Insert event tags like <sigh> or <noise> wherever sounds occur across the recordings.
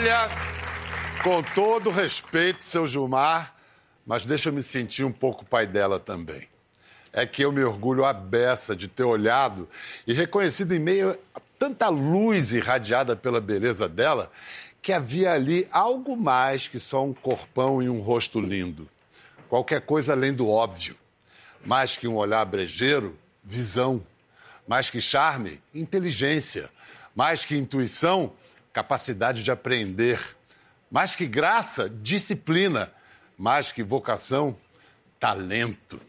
Olha, com todo respeito, seu Gilmar, mas deixa eu me sentir um pouco pai dela também. É que eu me orgulho a beça de ter olhado e reconhecido em meio a tanta luz irradiada pela beleza dela que havia ali algo mais que só um corpão e um rosto lindo. Qualquer coisa além do óbvio. Mais que um olhar brejeiro, visão. Mais que charme, inteligência. Mais que intuição, capacidade de aprender. Mais que graça, disciplina. Mais que vocação, talento.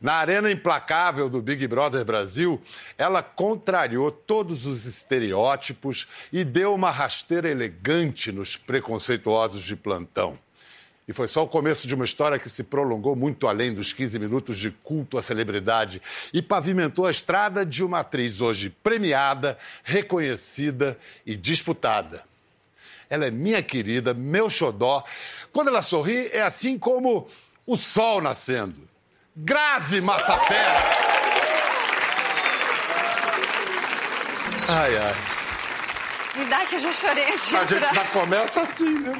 Na arena implacável do Big Brother Brasil, ela contrariou todos os estereótipos e deu uma rasteira elegante nos preconceituosos de plantão. E foi só o começo de uma história que se prolongou muito além dos 15 minutos de culto à celebridade e pavimentou a estrada de uma atriz hoje premiada, reconhecida e disputada. Ela é minha querida, meu xodó. Quando ela sorri, é assim como o sol nascendo. Grazi Massafera! Ai, ai. Me dá que eu já chorei antes de A gente já começa assim, né?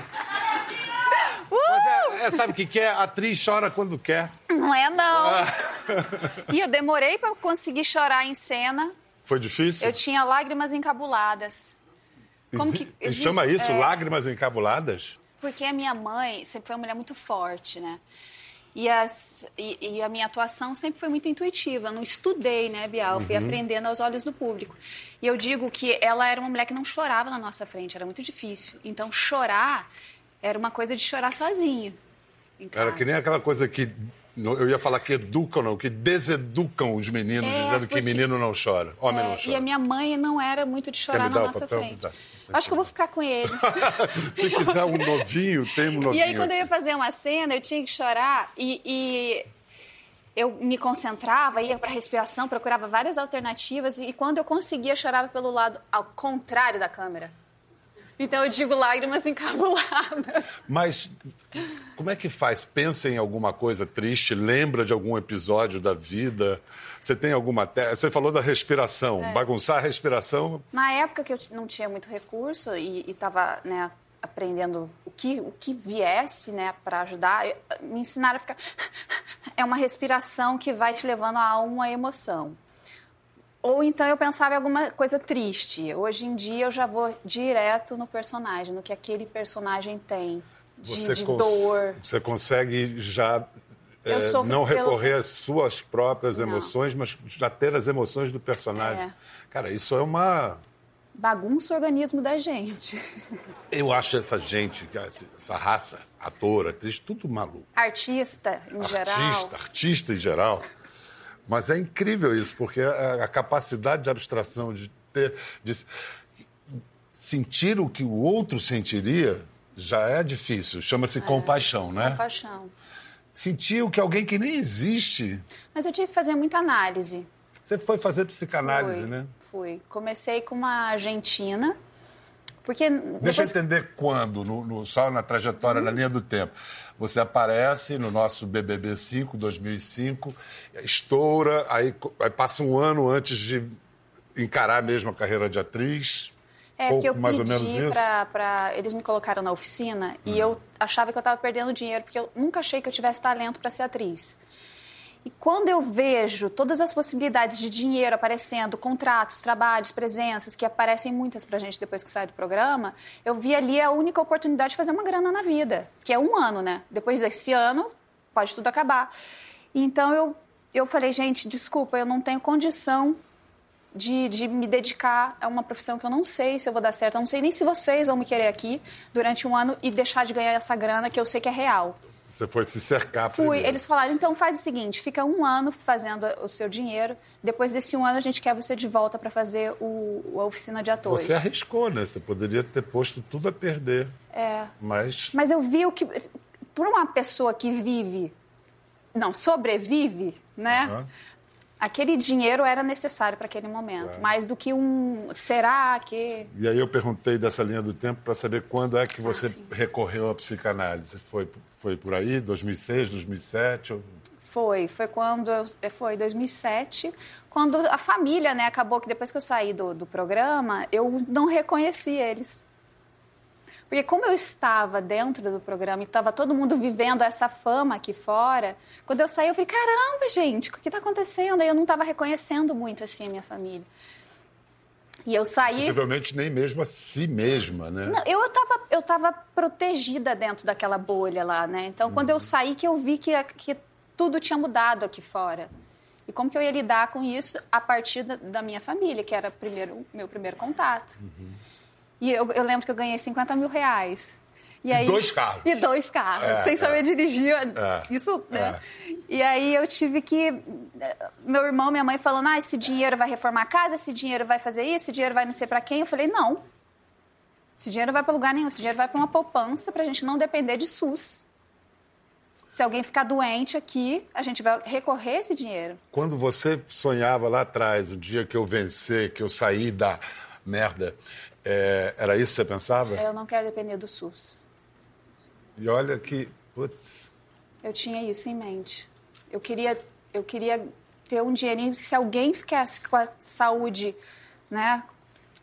É, sabe o que, que é? A atriz chora quando quer. Não é, não. Ah. <laughs> E eu demorei pra conseguir chorar em cena. Foi difícil? Eu tinha lágrimas encabuladas. Como Exi- que existe- chama isso é. lágrimas encabuladas? Porque a minha mãe sempre foi uma mulher muito forte, né? E, as, e, e a minha atuação sempre foi muito intuitiva. Eu não estudei, né, Bial? Fui Uhum. aprendendo aos olhos do público. E eu digo que ela era uma mulher que não chorava na nossa frente, era muito difícil. Então, chorar era uma coisa de chorar sozinha. Era que nem aquela coisa que. Eu ia falar que educam, não, que deseducam os meninos, É, dizendo que porque- menino não chora, homem É, não e chora. a minha mãe não era muito de chorar na nossa papel? frente. Acho que eu vou ficar com ele. <laughs> Se quiser um novinho, tem um novinho. E aí, quando eu ia fazer uma cena, eu tinha que chorar e, e eu me concentrava, ia para respiração, procurava várias alternativas e quando eu conseguia, eu chorava pelo lado ao contrário da câmera. Então eu digo lágrimas encabuladas. <laughs> Mas como é que faz? Pensa em alguma coisa triste? Lembra de algum episódio da vida? Você tem alguma. te- Você falou da respiração. É. Bagunçar a respiração. Na época que eu não tinha muito recurso e estava né, aprendendo o que, o que viesse né, para ajudar, eu- me ensinaram a ficar. <laughs> É uma respiração que vai te levando a uma emoção. Ou então eu pensava em alguma coisa triste. Hoje em dia eu já vou direto no personagem, no que aquele personagem tem de, de cons- dor. Você consegue já. Sofro não pelo- recorrer às suas próprias Não. emoções, mas já ter as emoções do personagem. É. Cara, isso é uma. Bagunça o organismo da gente. <laughs> Eu acho essa gente, essa raça, ator, atriz, tudo maluco. Artista, em geral. Artista, artista em geral. Mas é incrível isso, porque a, capacidade de abstração, de ter. De sentir o que o outro sentiria já é difícil. Chama-se compaixão, né? Paixão. Sentir o que alguém que nem existe. Mas eu tive que fazer muita análise. Você foi fazer psicanálise, Fui, né? Fui. Comecei com uma argentina, porque Deixa eu depois... entender quando, no, no- só na trajetória, na linha do tempo. Você aparece no nosso BBB 5, 2005, estoura, aí, aí passa um ano antes de encarar mesmo a carreira de atriz. É, pouco porque eu mais pedi pra, pra- Eles me colocaram na oficina e eu achava que eu estava perdendo dinheiro, porque eu nunca achei que eu tivesse talento para ser atriz. E quando eu vejo todas as possibilidades de dinheiro aparecendo, contratos, trabalhos, presenças, que aparecem muitas pra gente depois que sai do programa, eu vi ali a única oportunidade de fazer uma grana na vida, que é um ano, né? Depois desse ano, pode tudo acabar. Então eu, eu falei, gente, desculpa, eu não tenho condição de, de me dedicar a uma profissão que eu não sei se eu vou dar certo, eu não sei nem se vocês vão me querer aqui durante um ano e deixar de ganhar essa grana que eu sei que é real. Você foi se cercar Fui, primeiro. eles falaram, então faz o seguinte, fica um ano fazendo o seu dinheiro, depois desse um ano a gente quer você de volta para fazer o, a oficina de atores. Você arriscou, né? Você poderia ter posto tudo a perder. É. Mas Mas eu vi o que, por uma pessoa que vive, não, sobrevive, né? Aham. Aquele dinheiro era necessário para aquele momento, mais do que um, será que... E aí eu perguntei dessa linha do tempo para saber quando é que você Ah, recorreu à psicanálise. Foi, foi por aí, 2006, 2007? ou- Foi, foi quando eu, eh, foi 2007, quando a família, né, acabou que depois que eu saí do, do programa, eu não reconheci eles. Porque como eu estava dentro do programa e estava todo mundo vivendo essa fama aqui fora, quando eu saí eu falei, caramba, gente, o que está acontecendo? Aí eu não estava reconhecendo muito assim a minha família. E eu saí. Possivelmente nem mesmo a si mesma, né? Não, eu estava eu tava protegida dentro daquela bolha lá, né? Então, quando eu saí, que eu vi que, que tudo tinha mudado aqui fora. E como que eu ia lidar com isso a partir da, da minha família, que era primeiro, meu primeiro contato. Uhum. E eu, eu, lembro que eu ganhei 50 mil reais. E, aí, dois carros. E dois carros, é, sem saber é. dirigir. É, isso, né? É. E aí eu tive que. Meu irmão, minha mãe falando: ah, esse dinheiro vai reformar a casa, esse dinheiro vai fazer isso, esse dinheiro vai não sei para quem. Eu falei: não. Esse dinheiro vai para lugar nenhum, esse dinheiro vai para uma poupança para a gente não depender de SUS. Se alguém ficar doente aqui, a gente vai recorrer esse dinheiro. Quando você sonhava lá atrás, o dia que eu vencer, que eu sair da merda, é, era isso que você pensava? Eu não quero depender do SUS. E olha que, putz. Eu tinha isso em mente. Eu queria, eu queria ter um dinheirinho se alguém ficasse com a saúde, né,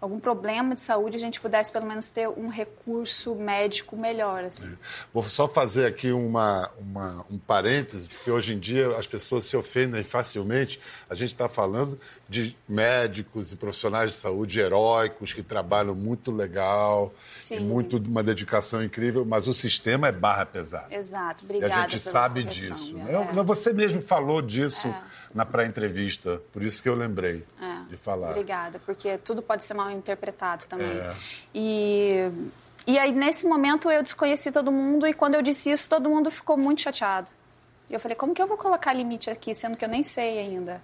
algum problema de saúde, a gente pudesse pelo menos ter um recurso médico melhor. Assim. É. Vou só fazer aqui uma, uma, um parêntese, porque hoje em dia as pessoas se ofendem facilmente. A gente está falando de médicos e profissionais de saúde heróicos que trabalham muito legal, Sim. muito uma dedicação incrível, mas o sistema é barra pesada. Exato, obrigada. E a gente sabe disso. Né? É. Você mesmo falou disso é. na pré-entrevista, por isso que eu lembrei é. De falar. Obrigada, porque tudo pode ser mal interpretado também. É. E, e aí, nesse momento, eu desconheci todo mundo e quando eu disse isso, todo mundo ficou muito chateado. E eu falei, como que eu vou colocar limite aqui, sendo que eu nem sei ainda?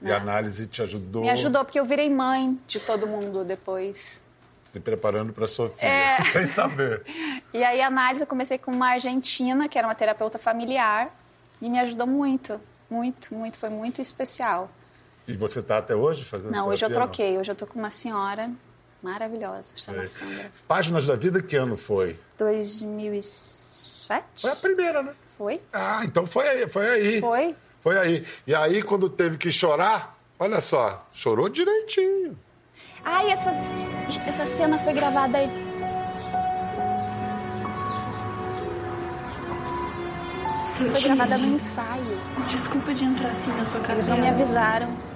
E né? a análise te ajudou? Me ajudou, porque eu virei mãe de todo mundo depois. Se preparando para sua filha, é... <laughs> sem saber. <laughs> e aí, a análise, eu comecei com uma argentina, que era uma terapeuta familiar, e me ajudou muito, muito, muito, foi muito especial. E você está até hoje fazendo Não, hoje eu troquei. Hoje eu estou com uma senhora maravilhosa, chama Sei. Sandra. Páginas da Vida, que ano foi? 2007. Foi a primeira, né? Foi. Ah, então foi aí. Foi aí. Foi. Foi aí. E aí, quando teve que chorar, olha só, chorou direitinho. Ai, essa, essa cena foi gravada aí. Foi gravada no ensaio. Desculpa de entrar assim na sua casa. Eles não me avisaram.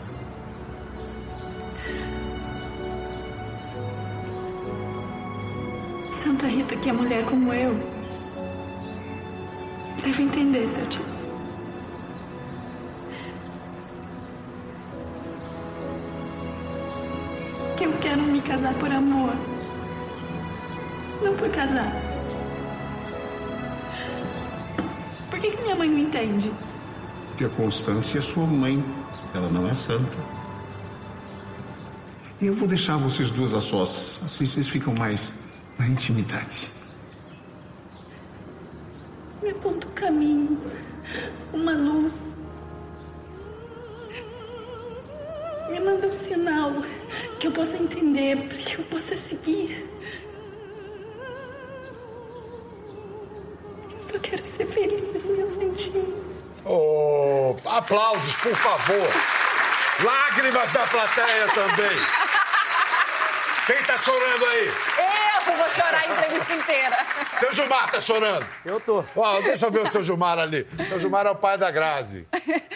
Santa Rita, que é mulher como eu, deve entender, seu tio. Que eu quero me casar por amor, não por casar. Por que, que minha mãe não entende? Porque a Constância é sua mãe, ela não é santa. E eu vou deixar vocês duas a sós, assim vocês ficam mais na intimidade. Me aponta um caminho, uma luz. Me manda um sinal que eu possa entender, para que eu possa seguir. Eu só quero ser feliz, meu santinho. Oh, aplausos, por favor. Lágrimas da plateia também. Quem tá chorando aí? Eu vou chorar a entrevista inteira. Seu Gilmar tá chorando? Eu tô. Ó, deixa eu ver o seu Gilmar ali. O seu Gilmar é o pai da Grazi.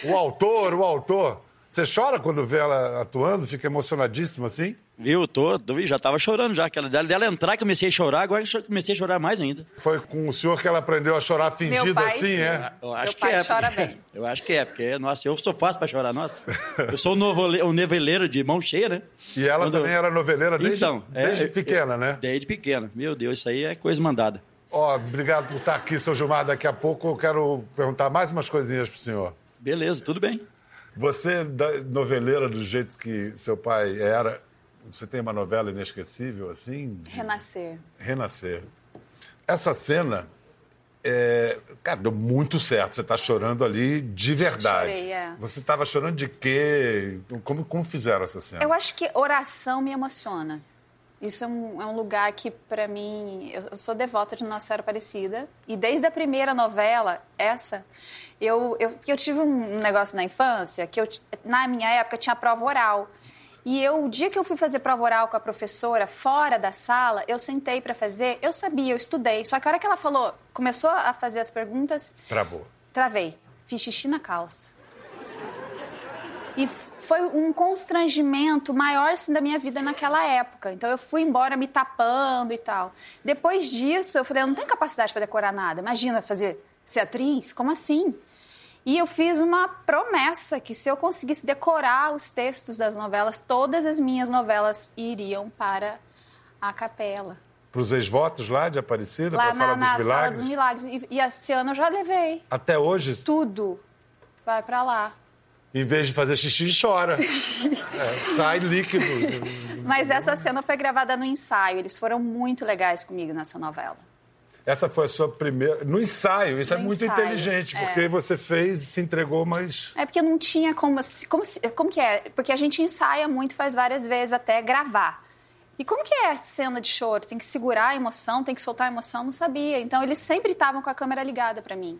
O autor, o autor. Você chora quando vê ela atuando? Fica emocionadíssimo assim? Viu, tô, já tava chorando já. Aquela dela, dela entrar, comecei a chorar, agora comecei a chorar mais ainda. Foi com o senhor que ela aprendeu a chorar fingido pai, assim, sim. é? Eu acho Meu que pai é. chora porque, bem. <laughs> Eu acho que é, porque, nossa, eu sou fácil pra chorar, nossa. Eu sou um, novole, um noveleiro de mão cheia, né? E ela Quando... também era noveleira desde, então, é, desde é, pequena, né? Desde pequena. Meu Deus, isso aí é coisa mandada. Ó, obrigado por estar aqui, seu Gilmar. Daqui a pouco eu quero perguntar mais umas coisinhas pro senhor. Beleza, tudo bem. Você, noveleira do jeito que seu pai era, você tem uma novela inesquecível assim? De... Renascer. Renascer. Essa cena, é... cara, deu muito certo. Você está chorando ali de verdade. Chorei, é. Você estava chorando de quê? Como, como fizeram essa cena? Eu acho que oração me emociona. Isso é um, é um lugar que, para mim, eu sou devota de Nossa Senhora Aparecida. E desde a primeira novela, essa, eu, eu, eu tive um negócio na infância que eu, na minha época tinha prova oral. E eu, o dia que eu fui fazer prova oral com a professora, fora da sala, eu sentei para fazer, eu sabia, eu estudei. Só que a hora que ela falou, começou a fazer as perguntas, Travou. travei. Fiz xixi na calça. E foi um constrangimento maior assim, da minha vida naquela época. Então eu fui embora me tapando e tal. Depois disso, eu falei, eu não tenho capacidade para decorar nada. Imagina fazer ser atriz? Como assim? E eu fiz uma promessa que se eu conseguisse decorar os textos das novelas, todas as minhas novelas iriam para a capela. Para os ex-votos lá de Aparecida, Lá para a Sala na, na dos Sala Milagres? dos Milagres. E, e esse ano eu já levei. Até hoje, Tudo vai para lá. Em vez de fazer xixi, chora. <laughs> É, sai líquido. Mas essa cena foi gravada no ensaio. Eles foram muito legais comigo nessa novela. Essa foi a sua primeira. No ensaio, isso é No muito ensaio, inteligente, é. porque você fez e se entregou, mas. É porque não tinha como, como, como que é? Porque a gente ensaia muito, faz várias vezes até gravar. E como que é a cena de choro? Tem que segurar a emoção, tem que soltar a emoção? Não sabia. Então eles sempre estavam com a câmera ligada para mim.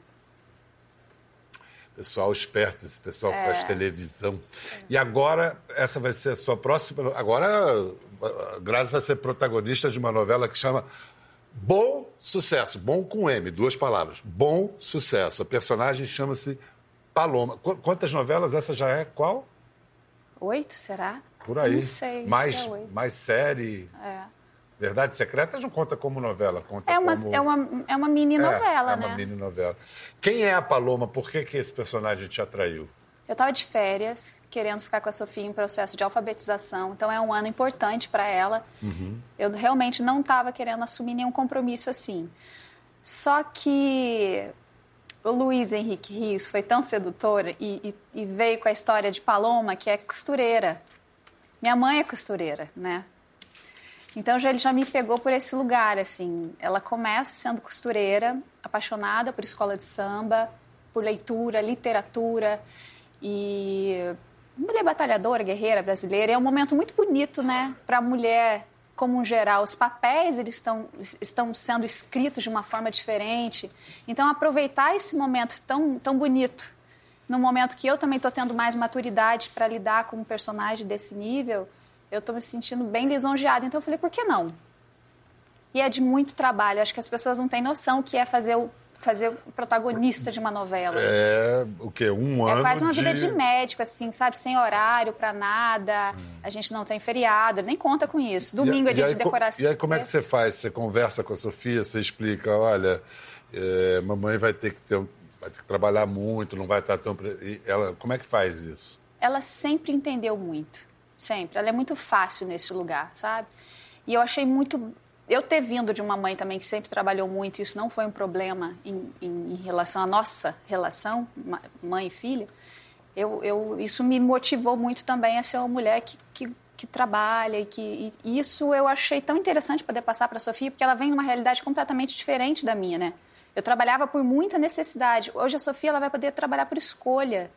Pessoal esperto, esse pessoal que É. faz televisão. E agora, essa vai ser a sua próxima. Agora, a Grazi vai ser protagonista de uma novela que chama Bom Sucesso. Bom com M, duas palavras. Bom Sucesso. A personagem chama-se Paloma. Qu- Quantas novelas? Essa já é qual? Oito, será? Por aí. Não sei. Mais, é mais série. É. Verdade Secreta não conta como novela, conta É uma, como... é uma, é uma mini novela, é, né? É uma mini novela. Quem é a Paloma? Por que, que esse personagem te atraiu? Eu estava de férias, querendo ficar com a Sofia em processo de alfabetização, então é um ano importante para ela. Eu realmente não estava querendo assumir nenhum compromisso assim. Só que o Luiz Henrique Rios foi tão sedutor e, e- e veio com a história de Paloma, que é costureira. Minha mãe é costureira, né? Então já ele já me pegou por esse lugar assim. Ela começa sendo costureira, apaixonada por escola de samba, por leitura, literatura e mulher batalhadora, guerreira brasileira. É um momento muito bonito, né, para a mulher como um geral. Os papéis eles estão estão sendo escritos de uma forma diferente. Então aproveitar esse momento tão tão bonito, no momento que eu também estou tendo mais maturidade para lidar com um personagem desse nível, eu estou me sentindo bem lisonjeada. Então eu falei, por que não? E é de muito trabalho. Acho que as pessoas não têm noção o que é fazer o, fazer o protagonista de uma novela. É o quê? Um É ano quase uma de... vida de médico, assim, sabe? Sem horário para nada. A gente não tem feriado, nem conta com isso. Domingo é dia de co- decoração. E aí como é que você faz? Você conversa com a Sofia, você explica, olha, é, mamãe vai ter que ter um- vai ter que trabalhar muito, não vai estar tão... e ela, como é que faz isso? ela sempre entendeu muito. Sempre. Ela é muito fácil nesse lugar, sabe? E eu achei muito. Eu ter vindo de uma mãe também que sempre trabalhou muito, isso não foi um problema em, em- em relação à nossa relação, mãe e filha. Eu, eu, isso me motivou muito também a ser uma mulher que, que, que trabalha e que e isso eu achei tão interessante poder passar para a Sofia, porque ela vem numa realidade completamente diferente da minha, né? Eu trabalhava por muita necessidade. Hoje a Sofia ela vai poder trabalhar por escolha.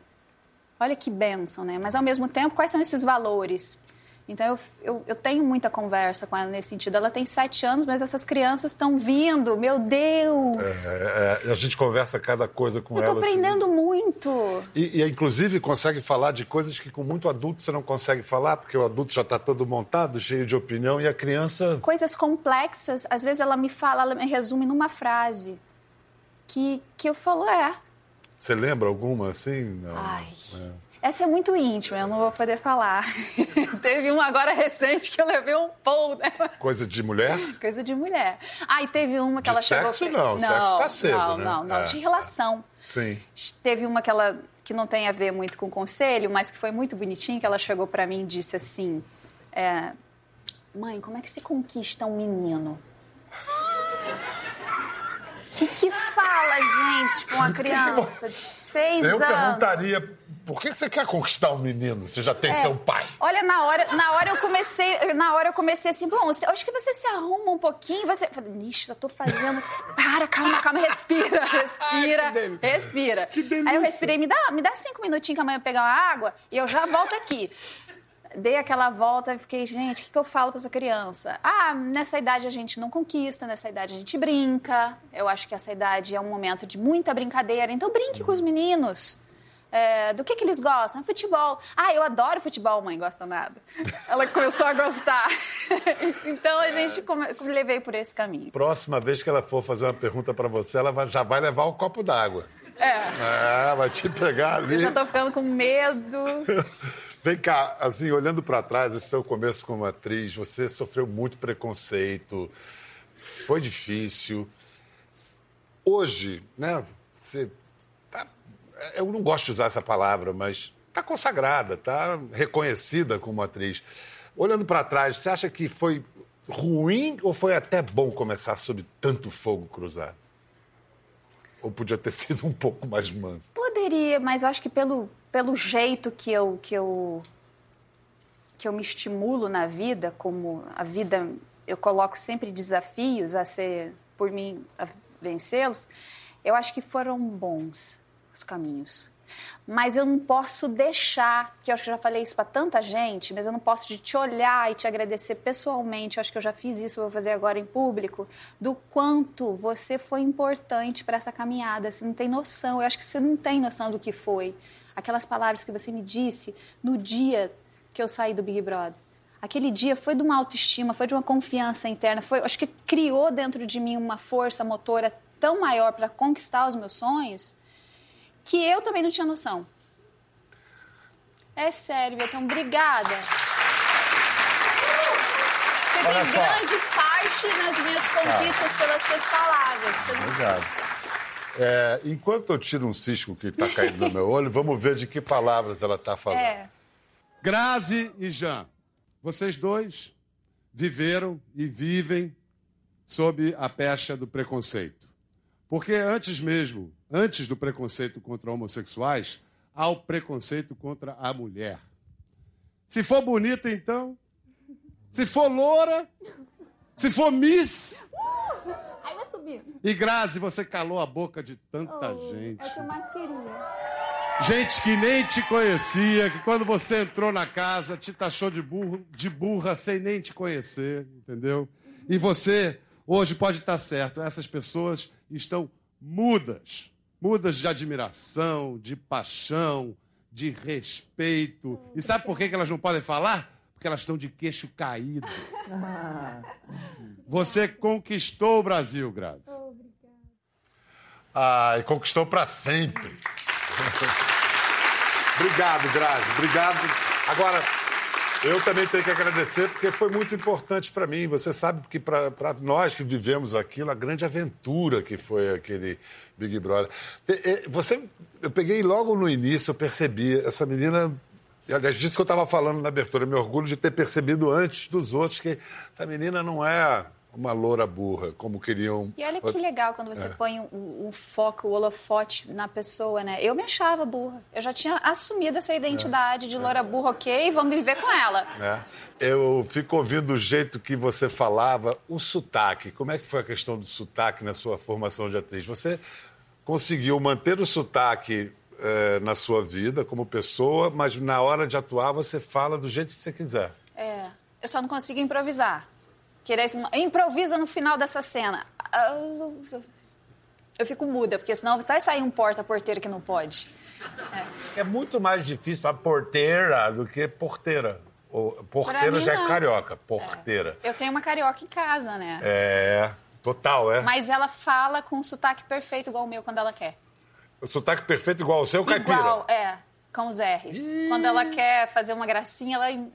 Olha que bênção, né? Mas ao mesmo tempo, quais são esses valores? Então eu, eu, eu tenho muita conversa com ela nesse sentido. Ela tem sete anos, mas essas crianças estão vindo. Meu Deus! É, é, a gente conversa cada coisa com eu ela. tô assim. aprendendo muito. E, e, inclusive, consegue falar de coisas que com muito adulto você não consegue falar, porque o adulto já está todo montado, cheio de opinião, e a criança... Coisas complexas, às vezes ela me fala, ela me resume numa frase. Que, que eu falo, é. Você lembra alguma, assim? Não. Ai. Essa é muito íntima, eu não vou poder falar. <laughs> teve um agora recente que eu levei um pão, né? Coisa de mulher? Coisa de mulher. Ah, e teve uma que De ela chegou... sexo, não. Sexo tá cedo, Não, né? não, não. É. De relação. Sim. Teve uma que ela que não tem a ver muito com conselho, mas que foi muito bonitinha, que ela chegou para mim e disse assim: é, Mãe, como é que se conquista um menino? O que, que fala, gente, com uma <laughs> criança de seis Eu anos? perguntaria, por que você quer conquistar um menino? Você já tem É. seu pai. Olha, na hora, na hora eu comecei, na hora eu comecei assim, bom, você- eu acho que você se arruma um pouquinho, você, eu Ixi, já tô fazendo, para, calma, calma, respira, <laughs> respira, delícia. respira. Que delícia. Aí eu respirei, me dá, me dá cinco minutinhos que amanhã eu pegar uma água e eu já volto aqui. Dei aquela volta e fiquei, gente, o que, que eu falo pra essa criança? Ah, nessa idade a gente não conquista, nessa idade a gente brinca. Eu acho que essa idade é um momento de muita brincadeira, então brinque com os meninos. É, do que, que eles gostam? Futebol. Ah, eu adoro futebol, mãe, gosta nada. Ela começou a gostar. <laughs> então a gente come... levei por esse caminho. Próxima vez que ela for fazer uma pergunta para você, ela já vai levar o copo d'água. É. É, vai te pegar ali. Eu já tô ficando com medo. <laughs> Vem cá, assim, olhando para trás, esse seu começo como atriz, você sofreu muito preconceito, foi difícil. Hoje, né, você tá, eu não gosto de usar essa palavra, mas está consagrada, está reconhecida como atriz. Olhando para trás, você acha que foi ruim ou foi até bom começar sob tanto fogo cruzado? Ou podia ter <laughs> sido um pouco mais manso? Poderia, mas acho que pelo, pelo jeito que eu, que eu que eu me estimulo na vida, como a vida eu coloco sempre desafios a ser por mim a vencê-los, eu acho que foram bons os caminhos. Mas eu não posso deixar, que eu acho que já falei isso para tanta gente, mas eu não posso de te olhar e te agradecer pessoalmente, eu acho que eu já fiz isso, vou fazer agora em público, do quanto você foi importante para essa caminhada. Você não tem noção, eu acho que você não tem noção do que foi. Aquelas palavras que você me disse no dia que eu saí do Big Brother. Aquele dia foi de uma autoestima, foi de uma confiança interna, foi, acho que criou dentro de mim uma força motora tão maior para conquistar os meus sonhos que eu também não tinha noção. É sério, Betão, obrigada. Você Olha tem só. grande parte nas minhas conquistas pelas suas palavras. Obrigado. É, enquanto eu tiro um cisco que está caindo no meu olho, vamos ver de que palavras ela está falando. É. Grazi e Jean, vocês dois viveram e vivem sob a pecha do preconceito. Porque antes mesmo, antes do preconceito contra homossexuais, há o preconceito contra a mulher. Se for bonita, então. Se for loura. Se for miss. Aí vai subir. E Grazi, você calou a boca de tanta gente. É o que eu mais queria. Gente que nem te conhecia, que quando você entrou na casa te taxou de, burro, de burra sem nem te conhecer, entendeu? E você hoje pode estar certo, essas pessoas estão mudas. Mudas de admiração, de paixão, de respeito. E sabe por que elas não podem falar? Porque elas estão de queixo caído. Você conquistou o Brasil, Grazi. Ah, e conquistou para sempre. <laughs> Obrigado, Grazi. Obrigado. Agora, eu também tenho que agradecer porque foi muito importante para mim. Você sabe que para nós que vivemos aquilo, a grande aventura que foi aquele Big Brother. Eh, Você, eu peguei logo no início, eu percebi essa menina. Aliás, disso que eu estava falando na abertura, me orgulho de ter percebido antes dos outros que essa menina não é uma loura burra, como queriam. E olha que legal quando você põe o, foco, o holofote na pessoa, né? Eu me achava burra. Eu já tinha assumido essa identidade de loura burra, ok, vamos viver com ela. né? Eu fico ouvindo o jeito que você falava, o sotaque. Como é que foi a questão do sotaque na sua formação de atriz? Você conseguiu manter o sotaque eh, na sua vida como pessoa, mas na hora de atuar você fala do jeito que você quiser. É, eu só não consigo improvisar. Querer, improvisa no final dessa cena. Eu fico muda, porque senão vai sair um porta-porteiro que não pode. É muito mais difícil falar porteira do que porteira. Porteira já é não. carioca, porteira. Eu tenho uma carioca em casa, né? É, total, é. Mas ela fala com um sotaque perfeito igual o meu quando ela quer. O sotaque perfeito igual o seu, caipira. Igual, é, com os R's. Quando ela quer fazer uma gracinha, ela. im-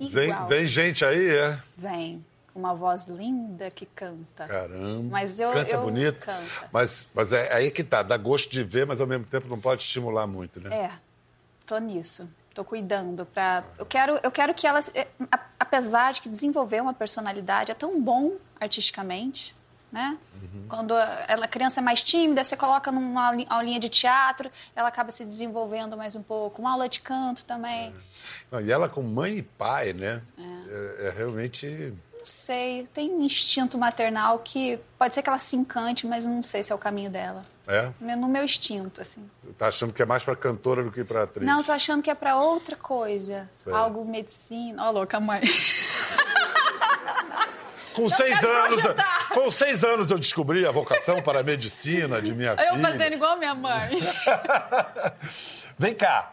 Vem, Igual. vem gente aí, é. Vem. Uma voz linda que canta. Caramba. Mas eu- Canta eu- bonito. canta. Mas, mas é aí que tá. Dá gosto de ver, mas ao mesmo tempo não pode estimular muito, né? É, tô nisso. Tô cuidando pra. Eu quero, eu quero que ela, a- apesar de que desenvolver uma personalidade é tão bom artisticamente, né? Uhum. Quando a ela, a criança é mais tímida, você coloca numa li- aulinha de teatro, ela acaba se desenvolvendo mais um pouco. Uma aula de canto também. Não, e ela com mãe e pai, né? É, é realmente. Não sei, tem um instinto maternal que pode ser que ela se encante, mas não sei se é o caminho dela. É. No meu instinto, assim. Tá achando que é mais pra cantora do que pra atriz. Não, tô achando que é pra outra coisa. Sério? Algo medicina. Ó, louca, mãe. Com seis anos. Com seis anos eu descobri a vocação para a medicina de minha Eu filha. fazendo igual minha mãe. <laughs> Vem cá.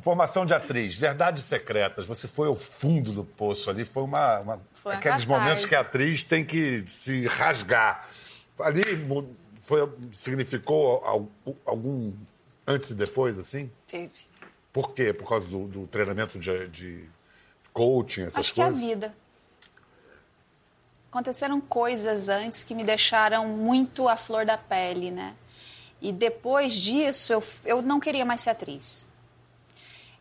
Formação de atriz, verdades secretas. Você foi ao fundo do poço ali. Foi uma. uma- Foi aqueles momentos que a atriz tem que se rasgar. Ali foi, significou al- algum antes e depois, assim? Teve. Por quê? Por causa do, do treinamento de, de coaching, essas Acho que é a coisas? vida. Aconteceram coisas antes que me deixaram muito à flor da pele, né? E depois disso, eu, eu não queria mais ser atriz.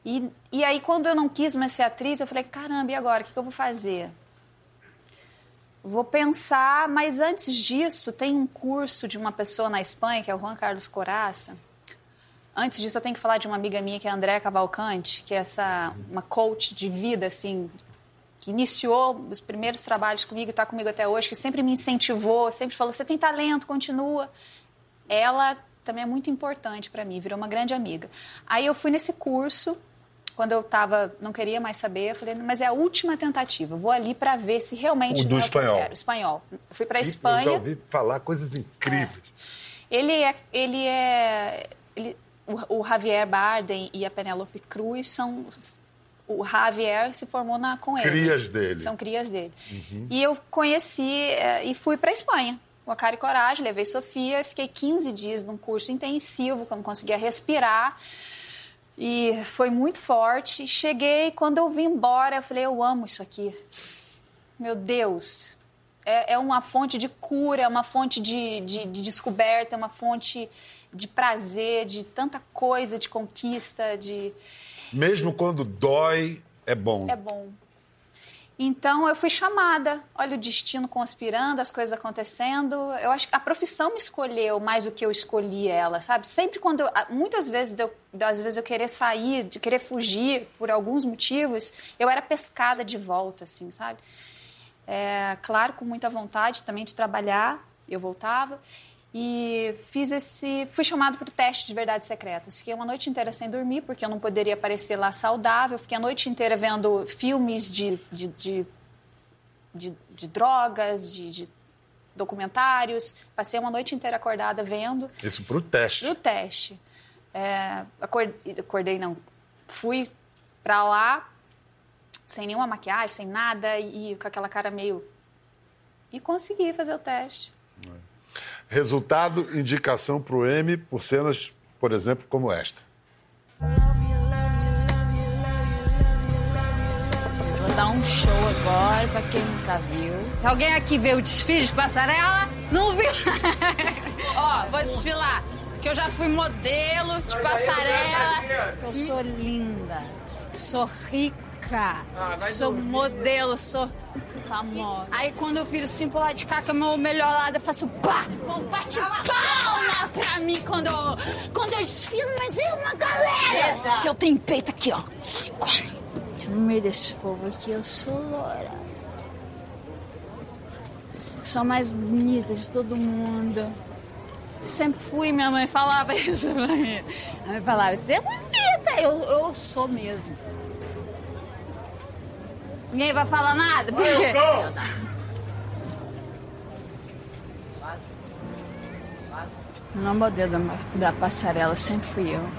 E, e aí, quando eu não quis mais ser atriz, eu falei: caramba, e agora? O que, que eu vou fazer? Vou pensar, mas antes disso, tem um curso de uma pessoa na Espanha, que é o Juan Carlos Coraça. Antes disso, eu tenho que falar de uma amiga minha, que é a Andréa Cavalcante, que é essa, uma coach de vida, assim, que iniciou os primeiros trabalhos comigo e está comigo até hoje, que sempre me incentivou, sempre falou: você tem talento, continua. Ela também é muito importante para mim, virou uma grande amiga. Aí eu fui nesse curso, quando eu tava, não queria mais saber, eu falei: mas é a última tentativa, vou ali para ver se realmente O do é o que espanhol. Espanhol. Eu fui para Eu já Espanha. ouvi falar coisas incríveis. Ele é. Ele é ele- o, o Javier Bardem e a Penélope Cruz são. O Javier se formou na, com ele. Crias dele. São crias dele. Uhum. E eu conheci eh, e fui para Espanha. Com a cara e coragem, levei Sofia, fiquei 15 dias num curso intensivo, que eu não conseguia respirar. E foi muito forte. Cheguei, quando eu vim embora, eu falei, eu amo isso aqui. Meu Deus, é, é uma fonte de cura, é uma fonte de, de, de descoberta, é uma fonte de prazer, de tanta coisa, de conquista, de... Mesmo quando dói, é bom. É bom. Então eu fui chamada, olha o destino conspirando, as coisas acontecendo. Eu acho que a profissão me escolheu mais do que eu escolhi ela, sabe? Sempre quando eu, muitas vezes eu, às vezes eu querer sair, de querer fugir por alguns motivos, eu era pescada de volta, assim, sabe? É, claro, com muita vontade também de trabalhar, eu voltava. E fiz esse. Fui chamado para o teste de verdades secretas. Fiquei uma noite inteira sem dormir, porque eu não poderia aparecer lá saudável. Fiquei a noite inteira vendo filmes de, de, de, de- de drogas, de, de documentários. Passei uma noite inteira acordada vendo Isso pro teste. no teste. É, acor- acordei, não. Fui pra lá sem nenhuma maquiagem, sem nada e com aquela cara meio. E consegui fazer o teste. Resultado, indicação pro M por cenas, por exemplo, como esta. Vou dar um show agora pra quem nunca viu. Alguém aqui vê o desfile de passarela? Não viu? <laughs> Ó, vou desfilar. Que eu já fui modelo de passarela. Eu sou linda. Sou rica. Sou modelo, sou famosa. Aí quando eu viro assim pro lado de cá, que é o meu melhor lado, eu faço pá! O povo bate palma pra mim quando eu, quando eu desfilo, mas é uma galera! Que eu tenho peito aqui, ó. No meio desse povo aqui, eu sou loura. Sou a mais bonita de todo mundo. Sempre fui, minha mãe falava <laughs> isso pra mim. A mãe falava, você é bonita, eu, eu sou mesmo. Ninguém vai falar nada, por quê? No modelo da, da passarela sempre fui eu.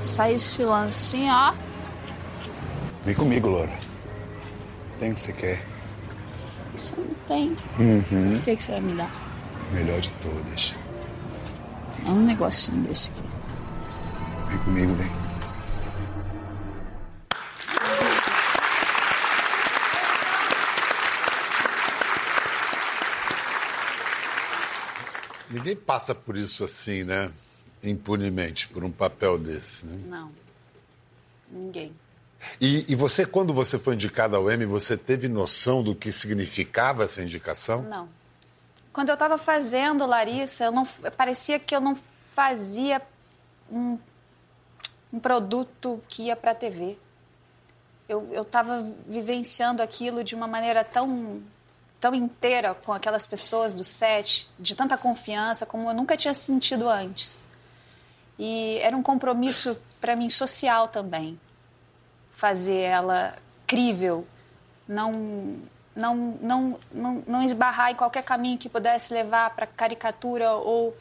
Saí desfilando assim, ó. Vem comigo, Loura. Tem o que você quer. Você não tem. Uhum. O que, que você vai me dar? Melhor de todas. É um negocinho desse aqui. Vem comigo, vem. Ninguém passa por isso assim, né? Impunemente, por um papel desse, né? Não. Ninguém. E, e você, quando você foi indicada ao M, você teve noção do que significava essa indicação? Não. Quando eu estava fazendo Larissa, eu não, parecia que eu não fazia um, um produto que ia para a TV. Eu estava vivenciando aquilo de uma maneira tão, tão inteira com aquelas pessoas do set, de tanta confiança, como eu nunca tinha sentido antes. E era um compromisso para mim social também, fazer ela crível, não não, não, não, não esbarrar em qualquer caminho que pudesse levar para caricatura ou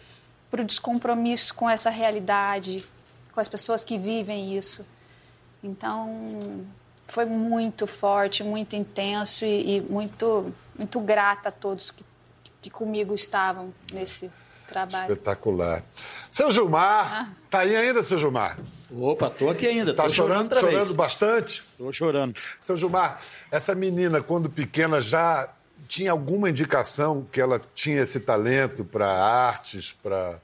para o descompromisso com essa realidade, com as pessoas que vivem isso. Então, foi muito forte, muito intenso e, e muito, muito grata a todos que, que comigo estavam nesse trabalho. Espetacular. Seu Gilmar, Ah. tá aí ainda, seu Gilmar? Opa, tô aqui ainda. Tá tô chorando, chorando, outra chorando vez. bastante? Tô chorando. Seu Gilmar, essa menina, quando pequena, já tinha alguma indicação que ela tinha esse talento para artes, para.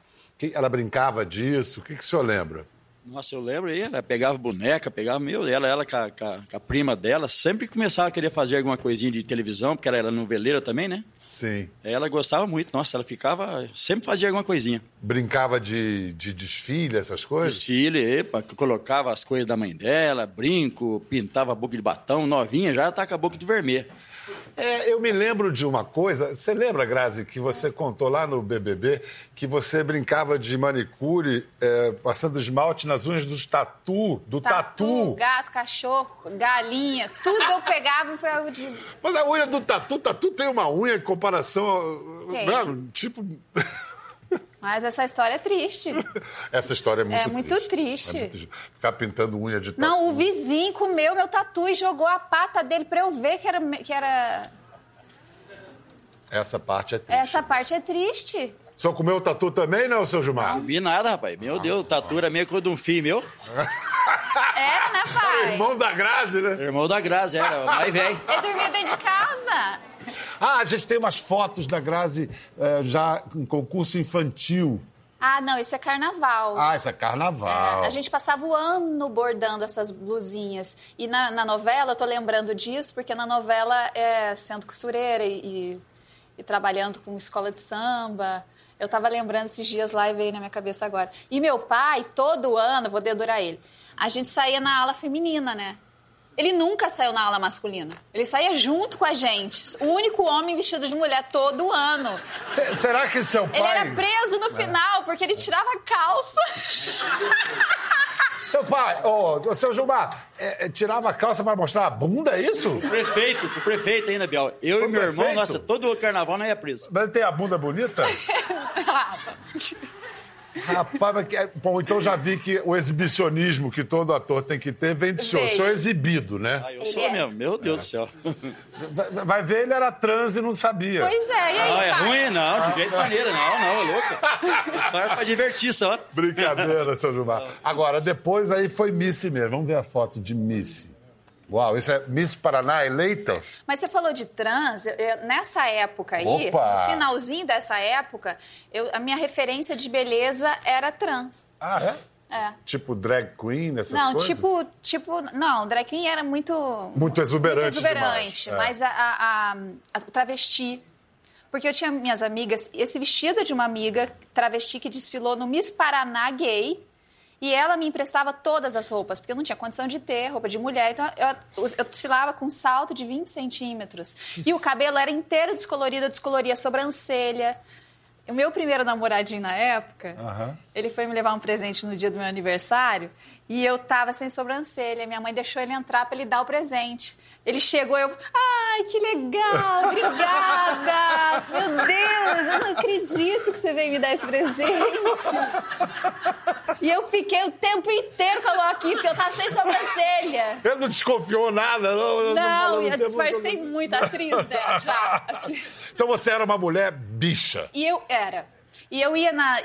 Ela brincava disso? O que, que o senhor lembra? Nossa, eu lembro aí, ela pegava boneca, pegava meu, ela, ela com a, com a- prima dela, sempre começava a querer fazer alguma coisinha de televisão, porque ela era noveleira também, né? Sim. Ela gostava muito, nossa, ela ficava, sempre fazia alguma coisinha. Brincava de, de desfile, essas coisas? Desfile, epa, colocava as coisas da mãe dela, brinco, pintava a boca de batom, novinha, já tá com a boca de vermelho. É, eu me lembro de uma coisa. Você lembra, Grazi, que você contou lá no BBB que você brincava de manicure é, passando esmalte nas unhas dos tatu, do tatu. gato, cachorro, galinha, tudo eu pegava e foi algo de. Mas a unha do tatu, tatu tem uma unha em comparação. ao-. Né? Tipo. <laughs> Mas essa história é triste. <laughs> Essa história é muito É muito triste. É muito- Ficar pintando unha de tatu. Não, o vizinho comeu meu tatu e jogou a pata dele pra eu ver que era. Que era... Essa parte é triste. Essa parte é triste. O senhor comeu o tatu também, não, seu Gilmar? Não vi nada, rapaz. Meu Deus, tatu era meio coisa de um filho meu. Era, né, <laughs> pai? Irmão da Grazi, né? Irmão da Grazi, era o mais velho. Ele dormia dentro de casa. Ah, a gente tem umas fotos da Grazi eh, já em concurso infantil. Ah, não, isso é carnaval. Ah, isso é carnaval. É, a gente passava o ano bordando essas blusinhas. E na, na novela, eu tô lembrando disso, porque na novela, é, sendo costureira e, e- e trabalhando com escola de samba, eu tava lembrando esses dias lá e veio na minha cabeça agora. E meu pai, todo ano, vou dedurar ele, a gente saía na ala feminina, né? Ele nunca saiu na ala masculina. Ele saía junto com a gente. O único homem vestido de mulher todo ano. Se- será que seu pai... Ele era preso no final porque ele tirava a calça. Seu pai, ô, ô, seu Gilmar, é, é, tirava a calça para mostrar a bunda, é isso? Prefeito, o prefeito ainda, Biel. Eu O e meu irmão, prefeito? nossa, todo o carnaval nós ia preso. Mas ele tem a bunda bonita? <laughs> <laughs> Rapaz, mas que- bom, então já vi que o exibicionismo que todo ator tem que ter vem do senhor. O senhor é exibido, né? Ah, eu sou é. mesmo, meu Deus do céu. Vai, vai ver, ele era trans e não sabia. Pois é, e aí, Não, é pai? ruim, não, de jeito maneira, não, não, é louco. É só pra divertir só. Brincadeira, seu Gilmar. Agora, depois aí foi Missy mesmo. Vamos ver a foto de Missy. Uau, isso é Miss Paraná eleita? Mas você falou de trans, eu- eu- nessa época aí, Opa! no finalzinho dessa época, eu- a minha referência de beleza era trans. Ah, é? É. Tipo drag queen, essas não, coisas? tipo, tipo, não, drag queen era muito Muito exuberante muito exuberante, demais, é. mas a, a- a- a- travesti, porque eu tinha minhas amigas, esse vestido de uma amiga travesti que desfilou no Miss Paraná gay, e ela me emprestava todas as roupas, porque eu não tinha condição de ter roupa de mulher, então eu, eu desfilava com um salto de 20 centímetros. E o cabelo era inteiro descolorido, eu descoloria a sobrancelha. O meu primeiro namoradinho na época, Aham. ele foi me levar um presente no dia do meu aniversário e eu tava sem sobrancelha. Minha mãe deixou ele entrar para ele dar o presente. Ele chegou, eu, ai, que legal, <laughs> obrigada! Meu Deus, eu não acredito que você veio me dar esse presente. E eu fiquei o tempo inteiro com a mão aqui, porque eu tava sem sobrancelha. Ele não desconfiou nada, não? Não, falando eu disfarcei todo. muito a atriz, né, já. assim. Então você era uma mulher bicha. E eu era. E eu ia na.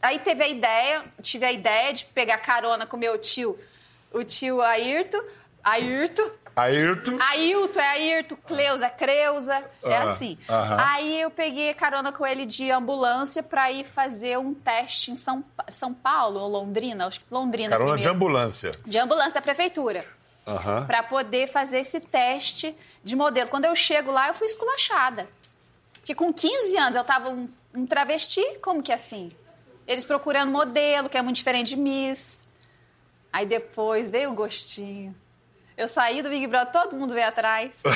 Aí teve a ideia, tive a ideia de pegar carona com meu tio, o tio Ayrton. Ayrton. Ayrton. Ailton é Ayrton, Cleusa é Creusa, é Ah, assim. aham. Aí eu peguei carona com ele de ambulância pra ir fazer um teste em São, São Paulo ou Londrina, acho que Londrina Carona de primeiro. ambulância. De ambulância da prefeitura. Aham. Pra poder fazer esse teste de modelo. Quando eu chego lá, eu fui esculachada. Porque com 15 anos eu tava um, um travesti, como que é assim? Eles procurando modelo, que é muito diferente de Miss. Aí depois veio o gostinho. Eu saí do Big Brother, todo mundo veio atrás. <laughs>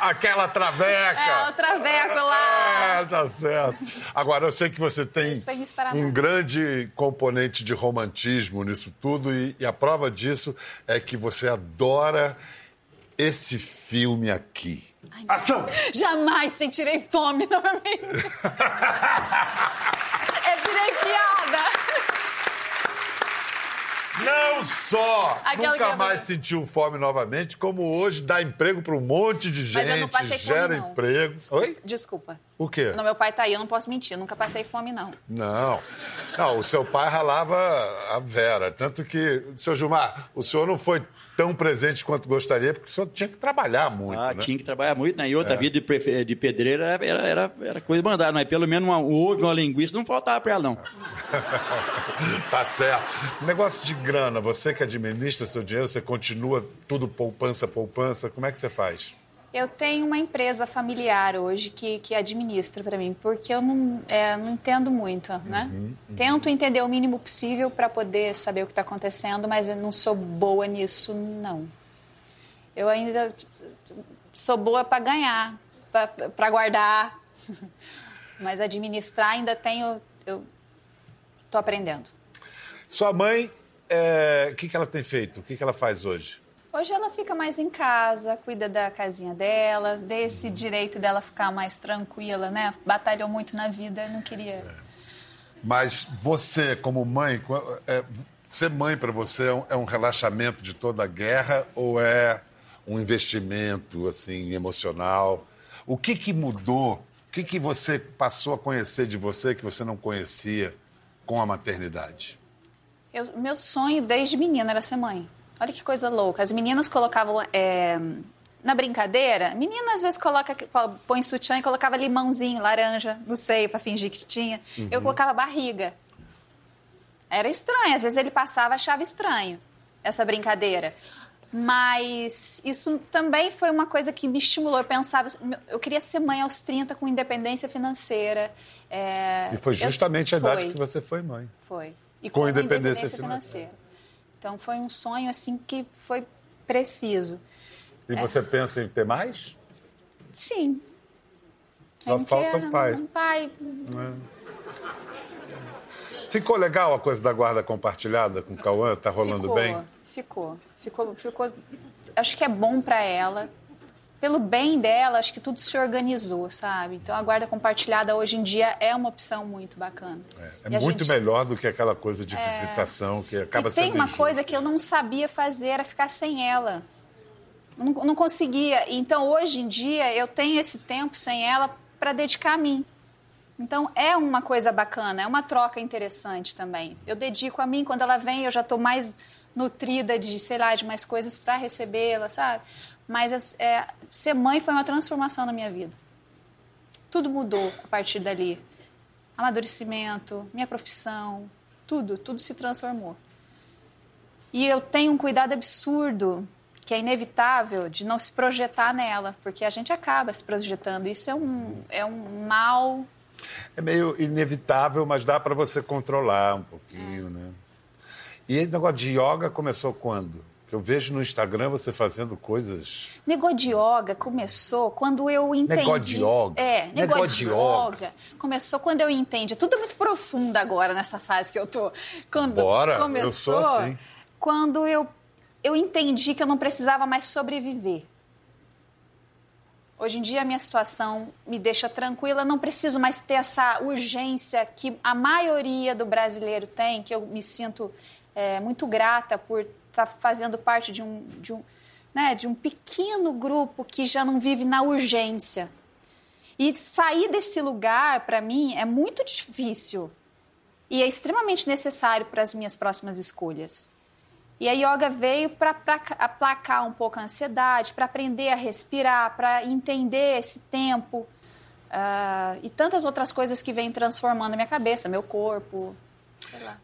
Aquela traveca. É, o traveco lá. É, tá certo. Agora, eu sei que você tem um grande componente de romantismo nisso tudo, e, e a prova disso é que você adora esse filme aqui. Ação! Jamais sentirei fome <laughs> novamente. <laughs> é virei piada. Não só Aquela nunca é mais bonita. sentiu fome novamente, como hoje dá emprego para um monte de Mas eu não gente, passei fome, gera não. emprego. Oi? Desculpa. O quê? Meu pai tá aí, eu não posso mentir. Eu nunca passei fome, não. Não. Não, o seu pai ralava a Vera. Tanto que, seu Gilmar, o senhor não foi tão presente quanto gostaria, porque o senhor tinha que trabalhar muito, Ah, né? tinha que trabalhar muito, né? E outra É. vida de, de pedreiro era, era, era, coisa mandada, mas pelo menos uma, um ovo e uma linguiça não faltava pra ela, não. <laughs> Tá certo. Negócio de grana, você que administra seu dinheiro, você continua tudo poupança, poupança, como é que você faz? Eu tenho uma empresa familiar hoje que, que administra para mim, porque eu não, é, não entendo muito, né? Tento entender o mínimo possível para poder saber o que está acontecendo, mas eu não sou boa nisso, não. Eu ainda sou boa para ganhar, para guardar, <laughs> mas administrar ainda tenho, eu estou aprendendo. Sua mãe, é, o que, que ela tem feito? O que, que ela faz hoje? Hoje ela fica mais em casa, cuida da casinha dela, desse direito dela ficar mais tranquila, né? Batalhou muito na vida, não queria. Mas você, como mãe, é, ser mãe para você é um, é um relaxamento de toda a guerra ou é um investimento assim emocional? O que que mudou? O que que você passou a conhecer de você que você não conhecia com a maternidade? Eu, meu sonho desde menina era ser mãe. Olha que coisa louca. As meninas colocavam é, na brincadeira. Menina às vezes coloca, põe sutiã e colocava limãozinho, laranja no seio para fingir que tinha. Eu colocava barriga. Era estranho. Às vezes ele passava, achava estranho essa brincadeira. Mas isso também foi uma coisa que me estimulou. Eu pensava, eu queria ser mãe aos 30 com independência financeira. é, E foi eu- justamente a idade foi. que você foi mãe. Foi. E Com com, independência independência, financeira. Então foi um sonho assim que foi preciso. E você pensa em ter mais? Sim. Só falta é um pai. Um pai. Ficou legal a coisa da guarda compartilhada com o Cauã? Tá rolando ficou, bem? Ficou. Ficou. Ficou. Acho que é bom para ela. Pelo bem dela, acho que tudo se organizou, sabe? Então a guarda compartilhada hoje em dia é uma opção muito bacana. É a muito gente- melhor do que aquela coisa de visitação que acaba e tem sendo uma injusto. coisa que eu não sabia fazer, era ficar sem ela. Não, não conseguia. Então, hoje em dia, eu tenho esse tempo sem ela para dedicar a mim. Então, é uma coisa bacana, é uma troca interessante também. Eu dedico a mim, quando ela vem, eu já estou mais nutrida de, sei lá, de mais coisas para recebê-la, sabe? Mas as- é, ser mãe foi uma transformação na minha vida. Tudo mudou a partir dali. Amadurecimento, minha profissão, tudo, tudo se transformou. E eu tenho um cuidado absurdo, que é inevitável, de não se projetar nela, porque a gente acaba se projetando. Isso é um, é um mal. É meio inevitável, mas dá para você controlar um pouquinho, né? E esse negócio de yoga começou quando? Eu vejo no Instagram você fazendo coisas. Negócio de yoga começou quando eu entendi. Negócio de yoga? É, negócio, Negócio de de yoga. Começou quando eu entendi. É tudo muito profundo agora nessa fase que eu tô. Quando Bora, começou, eu sou assim. Quando eu, eu entendi que eu não precisava mais sobreviver. Hoje em dia a minha situação me deixa tranquila, não preciso mais ter essa urgência que a maioria do brasileiro tem, que eu me sinto é, muito grata por estar fazendo parte de um, de, um, né, de um pequeno grupo que já não vive na urgência. E sair desse lugar, para mim, é muito difícil e é extremamente necessário para as minhas próximas escolhas. E a yoga veio para aplacar um pouco a ansiedade, para aprender a respirar, para entender esse tempo ah, e tantas outras coisas que vêm transformando a minha cabeça, meu corpo.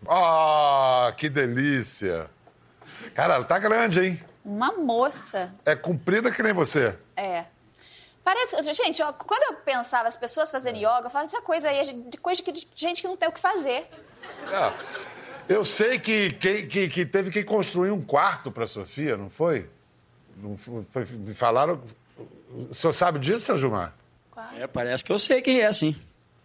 Ah, que delícia! Cara, ela tá grande, hein? Uma moça, É comprida que nem você. é. Parece, gente, ó, quando eu pensava as pessoas fazendo yoga, eu falava essa coisa aí, é de coisa que- de gente que não tem o que fazer. Ah, eu sei que, que, que, que teve que construir um quarto para Sofia, não foi? Não foi, foi- me falaram. O senhor sabe disso, seu Gilmar? É, parece que eu sei quem é, sim.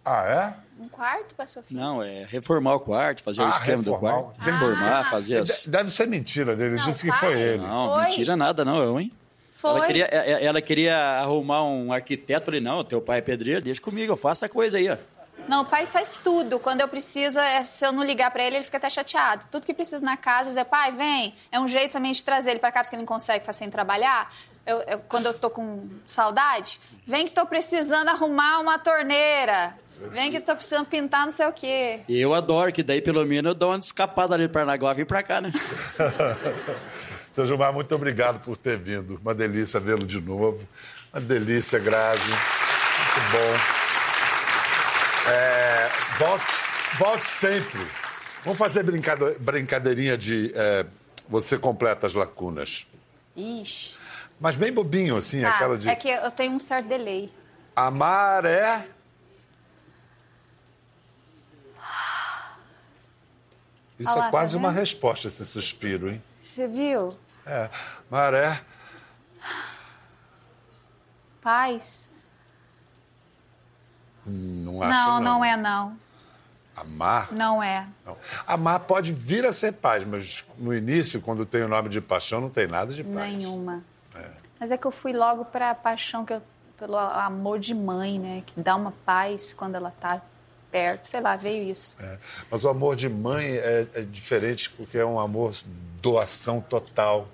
Ah, é? Um quarto para Sofia. Não, é reformar o quarto, fazer o Ah, esquema do reformar o- quarto. Reformar, fazer as... De- Deve ser mentira dele. Não, disse que pai. foi ele. Não, Foi? mentira nada não, eu, hein? Foi. Ela queria, é- é- ela queria arrumar um arquiteto. Falei, não, teu pai é pedreiro, deixa comigo, eu faço essa coisa aí, ó. Não, o pai faz tudo. Quando eu preciso, é, se eu não ligar pra ele, ele fica até chateado. Tudo que precisa na casa, dizer, pai, vem. É um jeito também de trazer ele pra casa, porque ele não consegue ficar sem trabalhar. Eu- eu- quando eu tô com saudade, vem que tô precisando arrumar uma torneira. Vem que tô precisando pintar não sei o quê. E eu adoro, que daí pelo menos eu dou uma escapada ali do Paranaguá e vim pra cá, né? <laughs> Seu Gilmar, muito obrigado por ter vindo. Uma delícia vê-lo de novo. Uma delícia, Grazi. Muito bom. É, volte, volte sempre. Vamos fazer brincadeirinha de é, você completa as lacunas. Ixi. Mas bem bobinho, assim, Tá, aquela de É que eu tenho um certo delay. amar é... Isso lá, é quase tá uma resposta, esse suspiro, hein? Você viu? É, maré. Paz? Não acho, Não, não é não. Amar? Não é. Não. Amar pode vir a ser paz, mas no início, quando tem o nome de paixão, não tem nada de paz. Nenhuma. Mas é que eu fui logo pra paixão, que eu, pelo amor de mãe, né? Que dá uma paz quando ela tá perto. Sei lá, veio isso. É. Mas o amor de mãe é, é diferente porque é um amor doação total.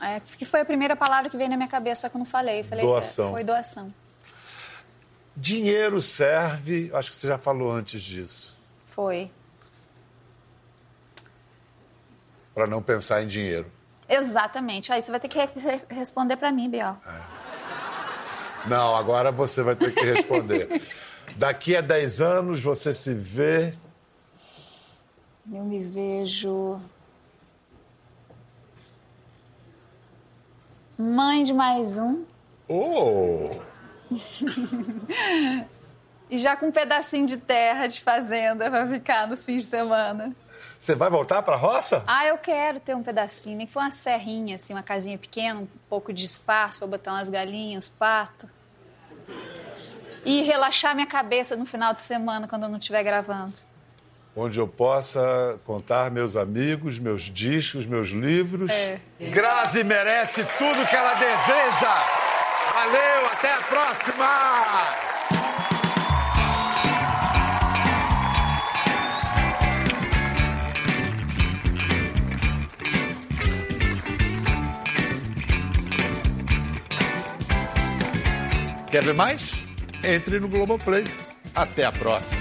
É, que foi a primeira palavra que veio na minha cabeça, só que eu não falei. Falei, Doação. é, Foi doação. Dinheiro serve, acho que você já falou antes disso, Foi. para não pensar em dinheiro. Exatamente. Aí você vai ter que re- responder pra mim, Biel. Não, agora você vai ter que responder. <laughs> Daqui a 10 anos você se vê. Eu me vejo. Mãe de mais um. Oh! <laughs> E já com um pedacinho de terra de fazenda pra ficar nos fins de semana. Você vai voltar para a roça? Ah, eu quero ter um pedacinho, nem que for uma serrinha, assim, uma casinha pequena, um pouco de espaço pra botar umas galinhas, pato. E relaxar minha cabeça no final de semana, quando eu não estiver gravando. Onde eu possa contar meus amigos, meus discos, meus livros. É. Grazi merece tudo que ela deseja. Valeu, até a próxima! Quer ver mais? Entre no Globoplay. Até a próxima.